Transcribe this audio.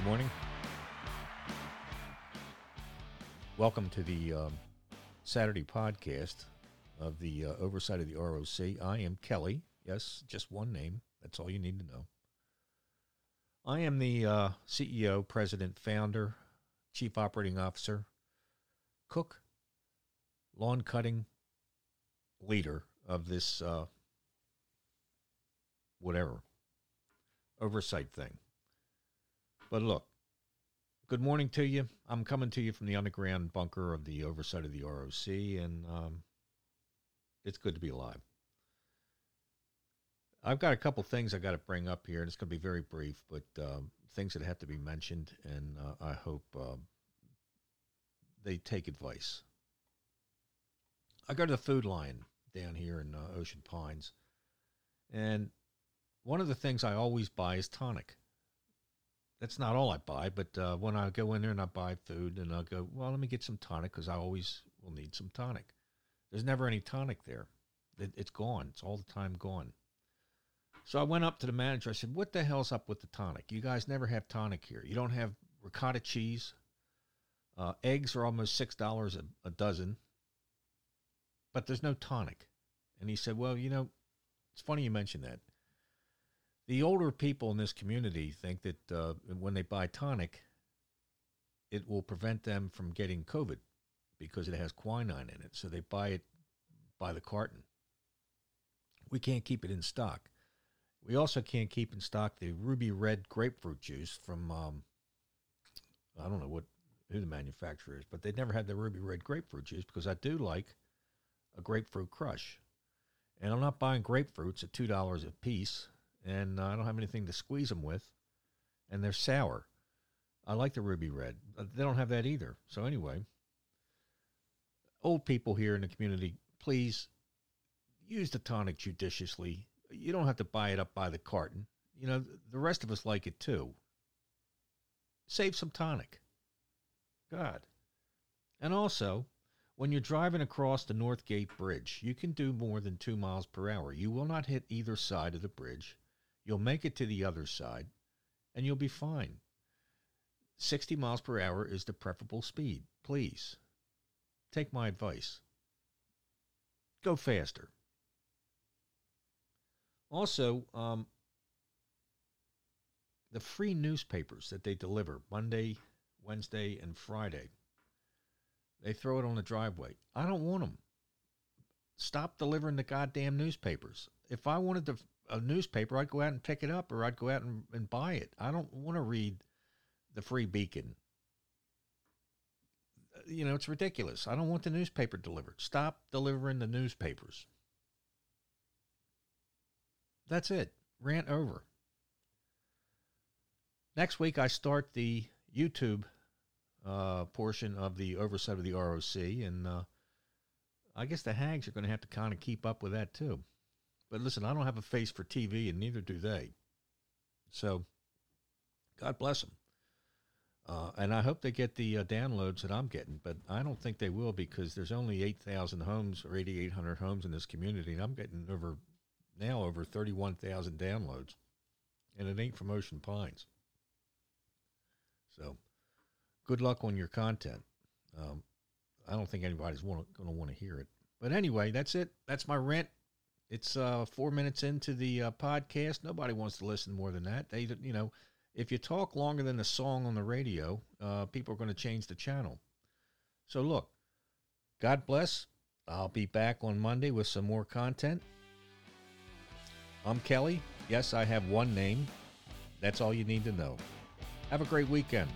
Good morning. Welcome to the um, Saturday podcast of the uh, Oversight of the ROC. I am Kelly. Yes, just one name. That's all you need to know. I am the uh, CEO, president, founder, chief operating officer, cook, lawn cutting leader of this uh, whatever oversight thing. But look, good morning to you. I'm coming to you from the underground bunker of the oversight of the ROC, and um, it's good to be alive. I've got a couple things I got to bring up here, and it's going to be very brief, but um, things that have to be mentioned, and uh, I hope uh, they take advice. I go to the Food Lion down here in uh, Ocean Pines, and one of the things I always buy is tonic. That's not all I buy, but uh, when I go in there and I buy food, and I go, well, let me get some tonic because I always will need some tonic. There's never any tonic there. It, it's gone. It's all the time gone. So I went up to the manager. I said, "What the hell's up with the tonic? You guys never have tonic here. You don't have ricotta cheese. Uh, eggs are almost six dollars a dozen, but there's no tonic." And he said, "Well, you know, it's funny you mention that. The older people in this community think that uh, when they buy tonic, it will prevent them from getting COVID because it has quinine in it. So they buy it by the carton. We can't keep it in stock. We also can't keep in stock the ruby red grapefruit juice from um, I don't know what who the manufacturer is, but they never had the ruby red grapefruit juice because I do like a grapefruit crush. And I'm not buying grapefruits at two dollars a piece, and I don't have anything to squeeze them with, and they're sour. I like the ruby red. Uh, they don't have that either. So anyway, old people here in the community, please use the tonic judiciously. You don't have to buy it up by the carton. You know, the rest of us like it too. Save some tonic. God. And also, when you're driving across the Northgate Bridge, you can do more than two miles per hour. You will not hit either side of the bridge. You'll make it to the other side, and you'll be fine. 60 miles per hour is the preferable speed. Please take my advice. Go faster. Also, um, the free newspapers that they deliver Monday, Wednesday, and Friday, they throw it on the driveway. I don't want them. Stop delivering the goddamn newspapers. If I wanted to, a newspaper, I'd go out and pick it up or I'd go out and, and buy it. I don't want to read the Free Beacon you know, it's ridiculous. I don't want the newspaper delivered. Stop delivering the newspapers. That's it. Rant over. Next week, I start the YouTube uh, portion of the oversight of the ROC, and uh, I guess the hags are going to have to kind of keep up with that too. But listen, I don't have a face for TV, and neither do they. So, God bless them. Uh, and I hope they get the uh, downloads that I'm getting, but I don't think they will because there's only 8,000 homes or 8,800 homes in this community, and I'm getting over now over 31,000 downloads, and it ain't from Ocean Pines. So, good luck on your content. Um, I don't think anybody's going to want to hear it. But anyway, that's it. That's my rant. It's uh, four minutes into the uh, podcast. Nobody wants to listen more than that. They, you know, if you talk longer than a song on the radio, uh, people are going to change the channel. So, look, God bless. I'll be back on Monday with some more content. I'm Kelly. Yes, I have one name. That's all you need to know. Have a great weekend.